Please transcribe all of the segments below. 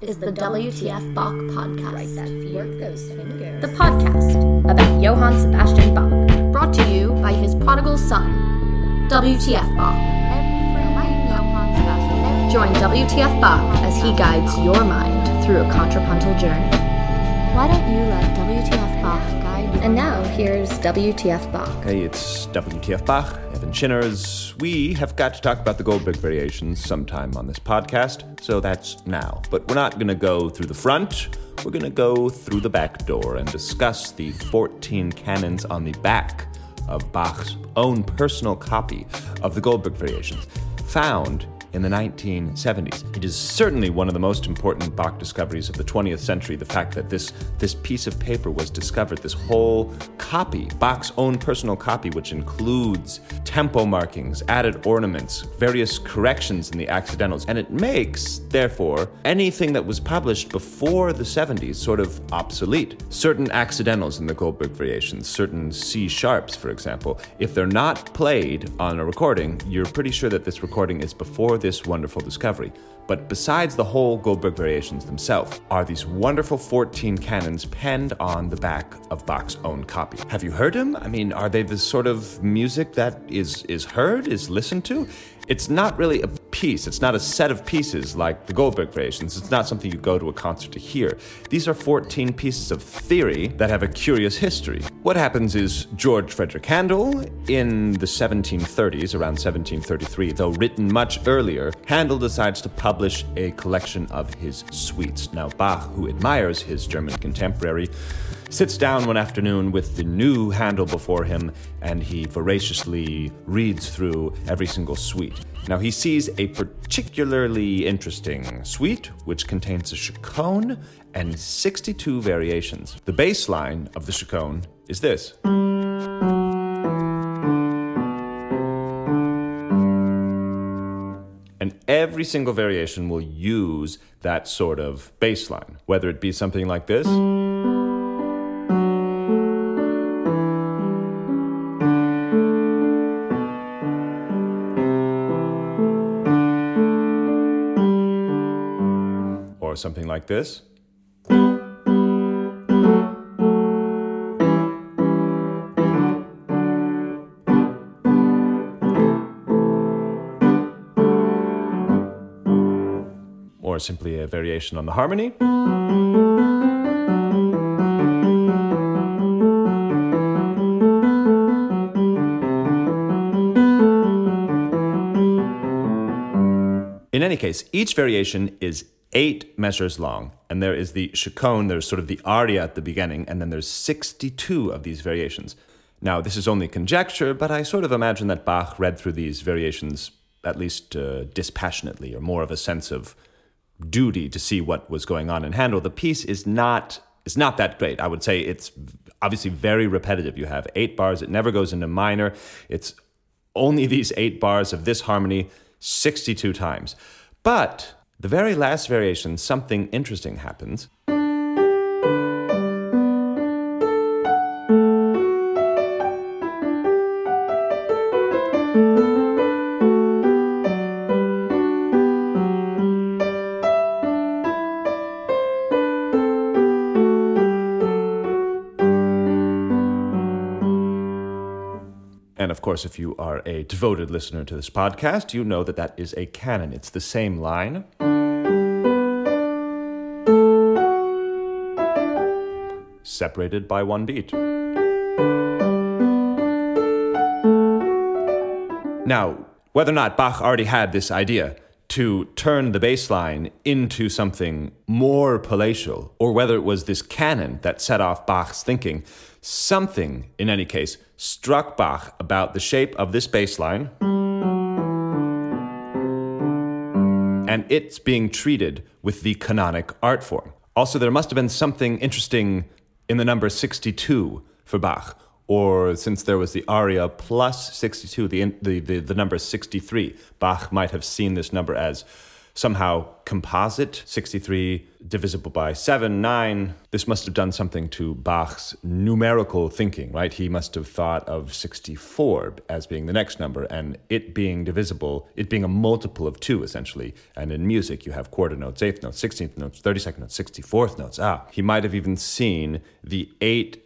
This is the WTF Bach podcast. Right, that work those fingers. The podcast about Johann Sebastian Bach, brought to you by his prodigal son, WTF Bach. Join WTF Bach as he guides your mind through a contrapuntal journey. Why don't you let WTF Bach guide you? And now here's WTF Bach. Hey, it's WTF Bach, Evan Shinners. We have got to talk about the Goldberg variations sometime on this podcast, so that's now. But we're not going to go through the front. We're going to go through the back door and discuss the 14 canons on the back of Bach's own personal copy of the Goldberg variations, found in the 1970s. It is certainly one of the most important Bach discoveries of the 20th century. The fact that this, this piece of paper was discovered, this whole copy, Bach's own personal copy, which includes tempo markings, added ornaments, various corrections in the accidentals, and it makes, therefore, anything that was published before the 70s sort of obsolete. Certain accidentals in the Goldberg variations, certain C sharps, for example, if they're not played on a recording, you're pretty sure that this recording is before this wonderful discovery. But besides the whole Goldberg variations themselves, are these wonderful 14 canons penned on the back of Bach's own copy. Have you heard them? I mean, are they the sort of music that is, is heard, is listened to? It's not really a piece, it's not a set of pieces like the Goldberg variations. It's not something you go to a concert to hear. These are 14 pieces of theory that have a curious history. What happens is George Frederick Handel, in the 1730s, around 1733, though written much earlier, Handel decides to publish a collection of his suites. Now, Bach, who admires his German contemporary, sits down one afternoon with the new Handel before him and he voraciously reads through every single suite. Now, he sees a particularly interesting suite which contains a chaconne and 62 variations. The bass line of the chaconne is this. And every single variation will use that sort of bass line, whether it be something like this. Like this. Or simply a variation on the harmony. In any case, each variation is eight measures long, and there is the chaconne, there's sort of the aria at the beginning, and then there's 62 of these variations. Now, this is only conjecture, but I sort of imagine that Bach read through these variations at least uh, dispassionately, or more of a sense of duty to see what was going on in Handel. The piece is not is not that great. I would say it's obviously very repetitive. You have eight bars; it never goes into minor. It's only these eight bars of this harmony 62 times. But the very last variation, something interesting happens. And of course, if you are a devoted listener to this podcast, you know that that is a canon. It's the same line. Separated by one beat. Now, whether or not Bach already had this idea to turn the bass line into something more palatial, or whether it was this canon that set off Bach's thinking, something, in any case, struck Bach about the shape of this bass line and it's being treated with the canonic art form. Also, there must have been something interesting in the number 62 for Bach, or since there was the aria plus 62, the, the, the, the number 63, Bach might have seen this number as somehow composite 63 divisible by 7 9 this must have done something to bach's numerical thinking right? He must have thought of 64 as being the next number and it being divisible it being a multiple of 2 essentially. And in music you have quarter notes eighth notes 16th notes 32nd notes 64th notes. Ah he might have even seen the eight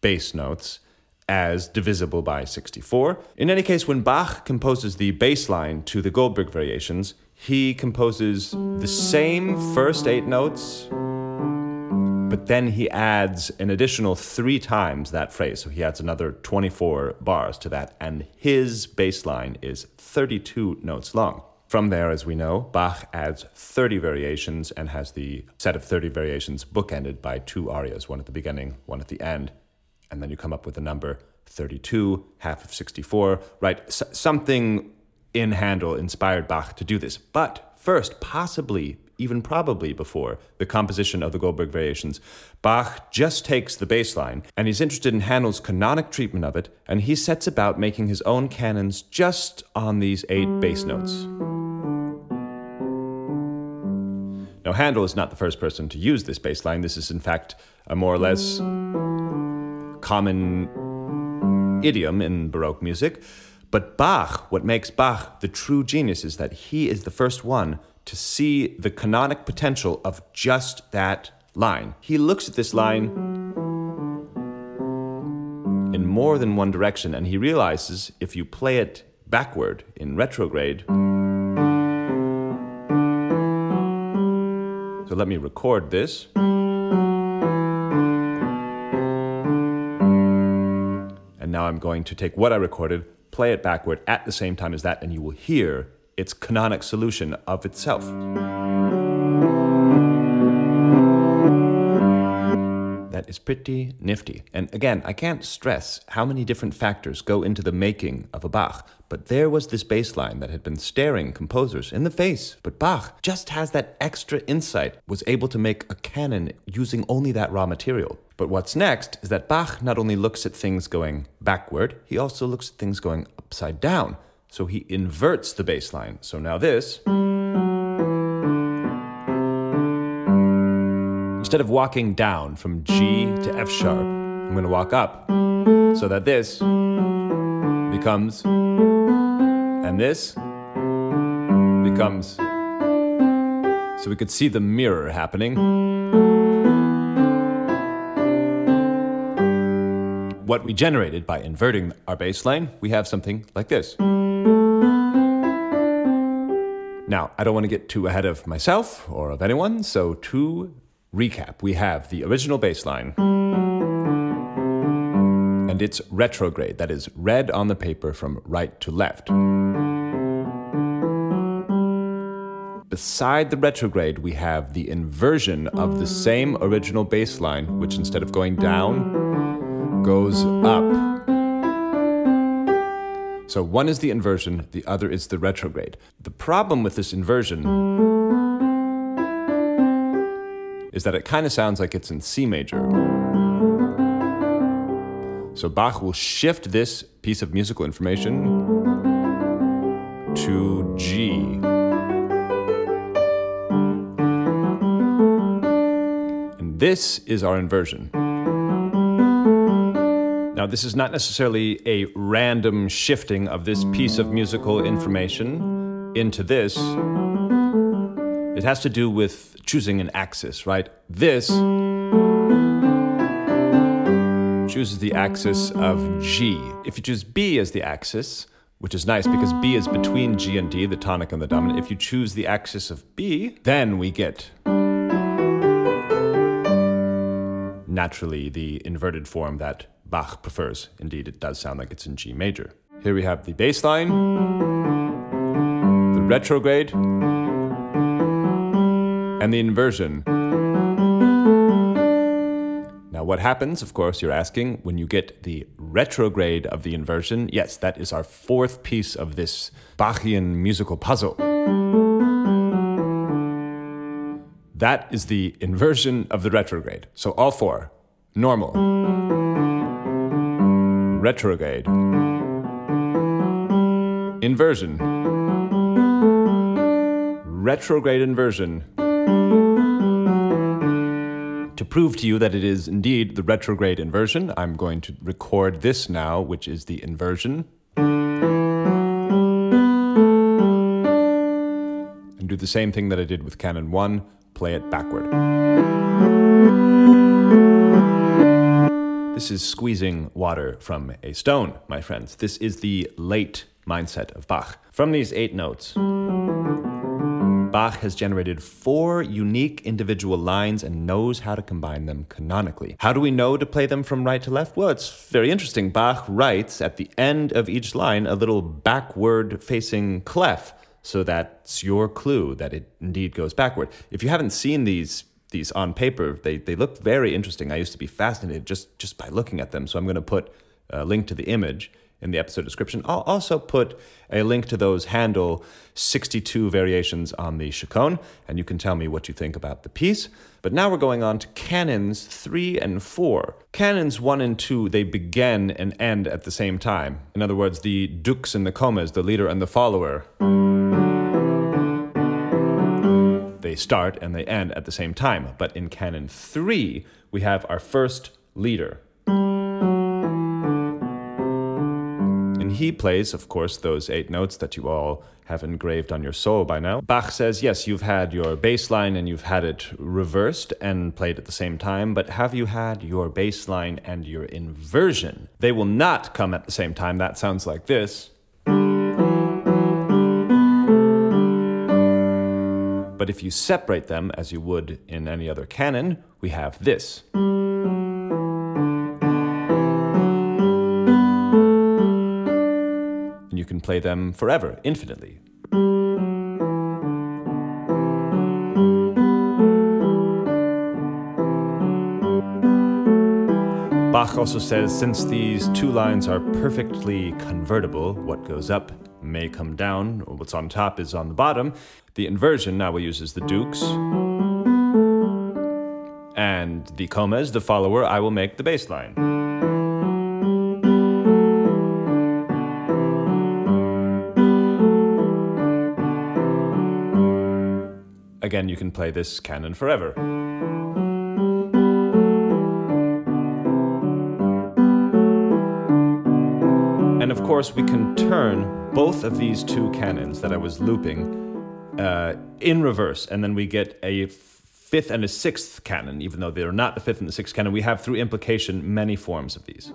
bass notes as divisible by 64. In any case, when Bach composes the bass line to the Goldberg variations, he composes the same first eight notes, but then he adds an additional three times that phrase. So he adds another 24 bars to that, and his bass line is 32 notes long. From there, as we know, Bach adds 30 variations and has the set of 30 variations bookended by two arias, one at the beginning, one at the end and then you come up with the number 32, half of 64, right? S- something in Handel inspired Bach to do this. But first, possibly, even probably before the composition of the Goldberg variations, Bach just takes the bass line and he's interested in Handel's canonic treatment of it, and he sets about making his own canons just on these eight bass notes. Now, Handel is not the first person to use this bass line. This is, in fact, a more or less common idiom in Baroque music. But Bach, what makes Bach the true genius is that he is the first one to see the canonic potential of just that line. He looks at this line in more than one direction and he realizes if you play it backward in retrograde. So let me record this. Now I'm going to take what I recorded, play it backward at the same time as that, and you will hear its canonic solution of itself. Is pretty nifty. And again, I can't stress how many different factors go into the making of a Bach. But there was this bass line that had been staring composers in the face. But Bach just has that extra insight, was able to make a canon using only that raw material. But what's next is that Bach not only looks at things going backward, he also looks at things going upside down. So he inverts the bass line. So now this. Instead of walking down from G to F sharp, I'm going to walk up so that this becomes, and this becomes. So we could see the mirror happening. what we generated by inverting our bass line, we have something like this. Now, I don't want to get too ahead of myself or of anyone, so to recap, we have the original bass line and it's retrograde, that is, read on the paper from right to left. Beside the retrograde, we have the inversion of the same original bass line, which instead of going down, goes up. So one is the inversion, the other is the retrograde. The problem with this inversion is that it kind of sounds like it's in C major. So Bach will shift this piece of musical information to G. And this is our inversion. Now, this is not necessarily a random shifting of this piece of musical information into this. It has to do with choosing an axis, right? This chooses the axis of G. If you choose B as the axis, which is nice because B is between G and D, the tonic and the dominant. If you choose the axis of B, then we get naturally the inverted form that Bach prefers. Indeed, it does sound like it's in G major. Here we have the bass line, the retrograde, and the inversion. Now, what happens, of course, you're asking, when you get the retrograde of the inversion? Yes, that is our fourth piece of this Bachian musical puzzle. That is the inversion of the retrograde. So all four normal, retrograde, inversion, retrograde inversion. To prove to you that it is indeed the retrograde inversion, I'm going to record this now, which is the inversion. And do the same thing that I did with Canon 1, play it backward. This is squeezing water from a stone, my friends. This is the late mindset of Bach. From these eight notes, Bach has generated four unique individual lines and knows how to combine them canonically. How do we know to play them from right to left? Well, it's very interesting. Bach writes at the end of each line a little backward facing clef. So that's your clue that it indeed goes backward. If you haven't seen these these on paper, they, they look very interesting. I used to be fascinated just, just by looking at them. So I'm going to put a link to the image in the episode description. I'll also put a link to those Handel 62 variations on the chaconne, and you can tell me what you think about the piece. But now we're going on to canons 3 and 4. Canons 1 and 2, they begin and end at the same time. In other words, the dux and the comes, the leader and the follower, they start and they end at the same time. But in canon 3, we have our first leader. He plays, of course, those eight notes that you all have engraved on your soul by now. Bach says, yes, you've had your bass line and you've had it reversed and played at the same time, but have you had your bass line and your inversion? They will not come at the same time. That sounds like this. But if you separate them, as you would in any other canon, we have this. Play them forever, infinitely. Bach also says since these two lines are perfectly convertible, what goes up may come down, or what's on top is on the bottom. The inversion now uses the dux. And the comes, the follower, I will make the bass line. Again, you can play this canon forever. And of course, we can turn both of these two canons that I was looping uh, in reverse, and then we get a fifth and a sixth canon, even though they're not the fifth and the sixth canon. We have, through implication, many forms of these.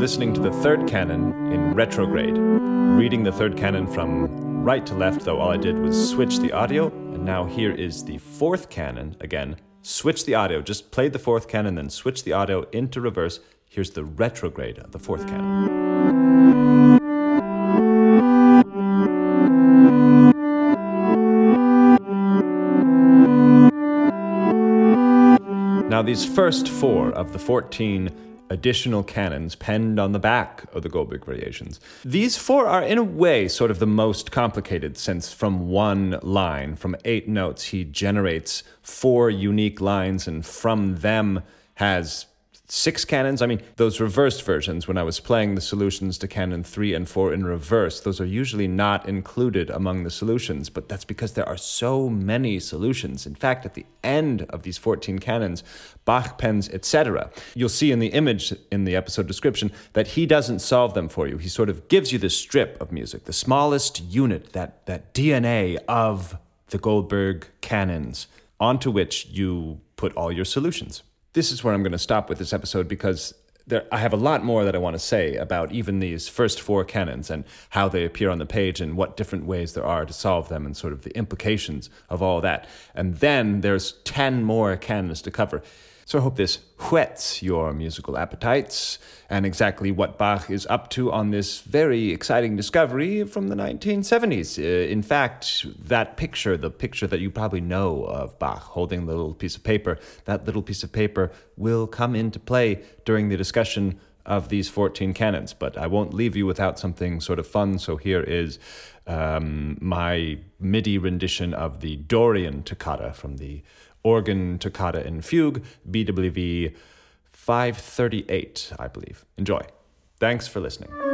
Listening to the third canon in retrograde, reading the third canon from right to left, though all I did was switch the audio. And now here is the fourth canon again. Switch the audio, just played the fourth canon, then switch the audio into reverse. Here's the retrograde of the fourth canon. Now, these first four of the 14 additional canons penned on the back of the Goldberg variations. These four are, in a way, sort of the most complicated, since from one line, from eight notes, he generates four unique lines, and from them has six canons. I mean, those reversed versions, when I was playing the solutions to canon three and four in reverse, those are usually not included among the solutions, but that's because there are so many solutions. In fact, at the end of these 14 canons, Bach pens, etc. You'll see in the image in the episode description that he doesn't solve them for you. He sort of gives you this strip of music, the smallest unit, that, that DNA of the Goldberg canons, onto which you put all your solutions this is where I'm going to stop with this episode because there, I have a lot more that I want to say about even these first four canons and how they appear on the page and what different ways there are to solve them and sort of the implications of all that. And then there's 10 more canons to cover. So I hope this whets your musical appetites and exactly what Bach is up to on this very exciting discovery from the 1970s. Uh, in fact, that picture, the picture that you probably know of Bach holding the little piece of paper, that little piece of paper will come into play during the discussion of these 14 canons. But I won't leave you without something sort of fun. So here is um, my MIDI rendition of the Dorian toccata from the organ toccata in fugue, BWV 538, I believe. Enjoy. Thanks for listening.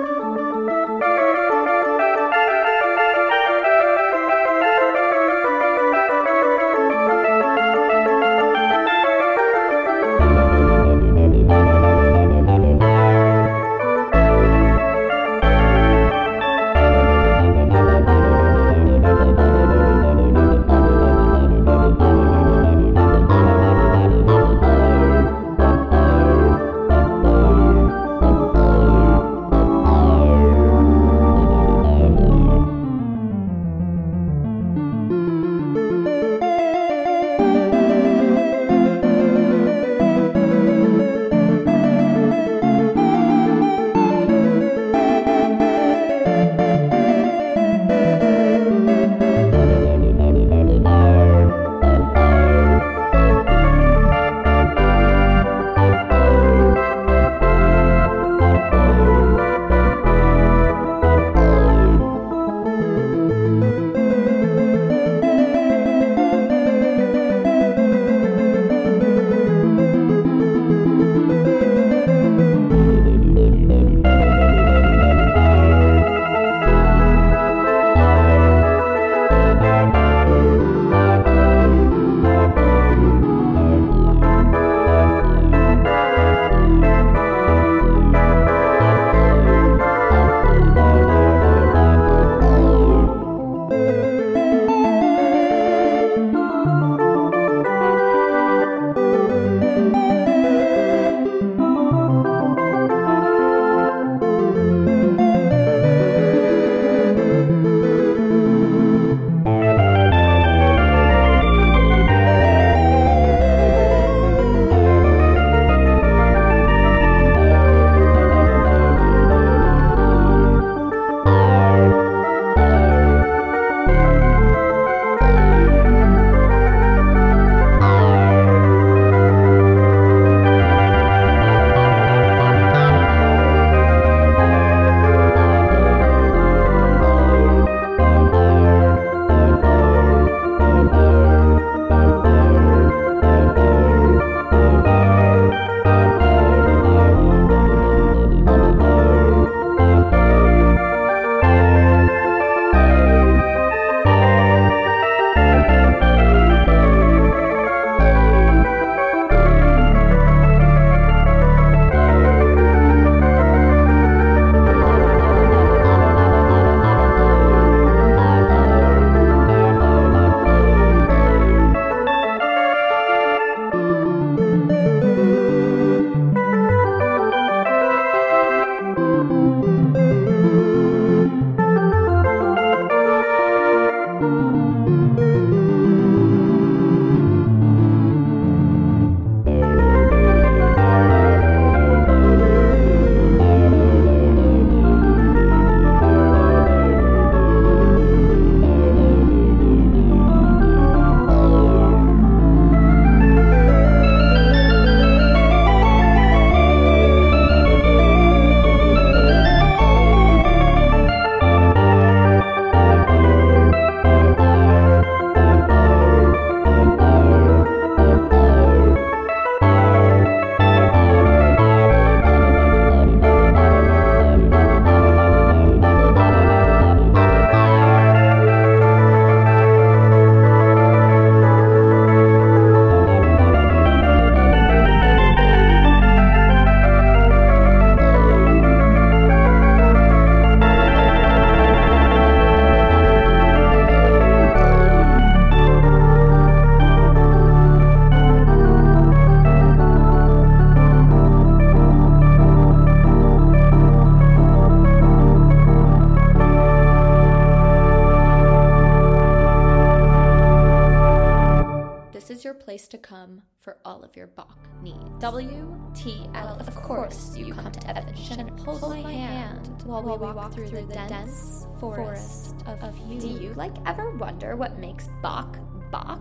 Place to come for all of your Bach needs. WTF. Of course, you come to Evan and hold my hand while we walk through the dense forest of you. Do you like ever wonder what makes Bach Bach?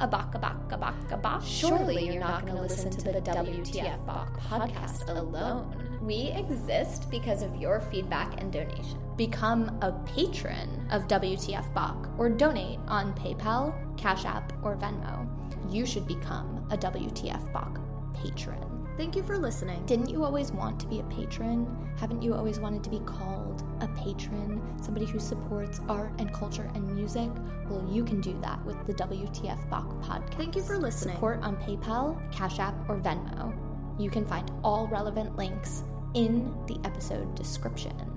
A Bach, a Bach, a Bach, a Bach? Surely you're not going to listen to the WTF Bach podcast alone. We exist because of your feedback and donation. Become a patron of WTF Bach or donate on PayPal, Cash App, or Venmo. You should become a WTF Bach patron. Thank you for listening. Didn't you always want to be a patron? Haven't you always wanted to be called a patron? Somebody who supports art and culture and music? Well, you can do that with the WTF Bach podcast. Thank you for listening. Support on PayPal, Cash App, or Venmo. You can find all relevant links in the episode description.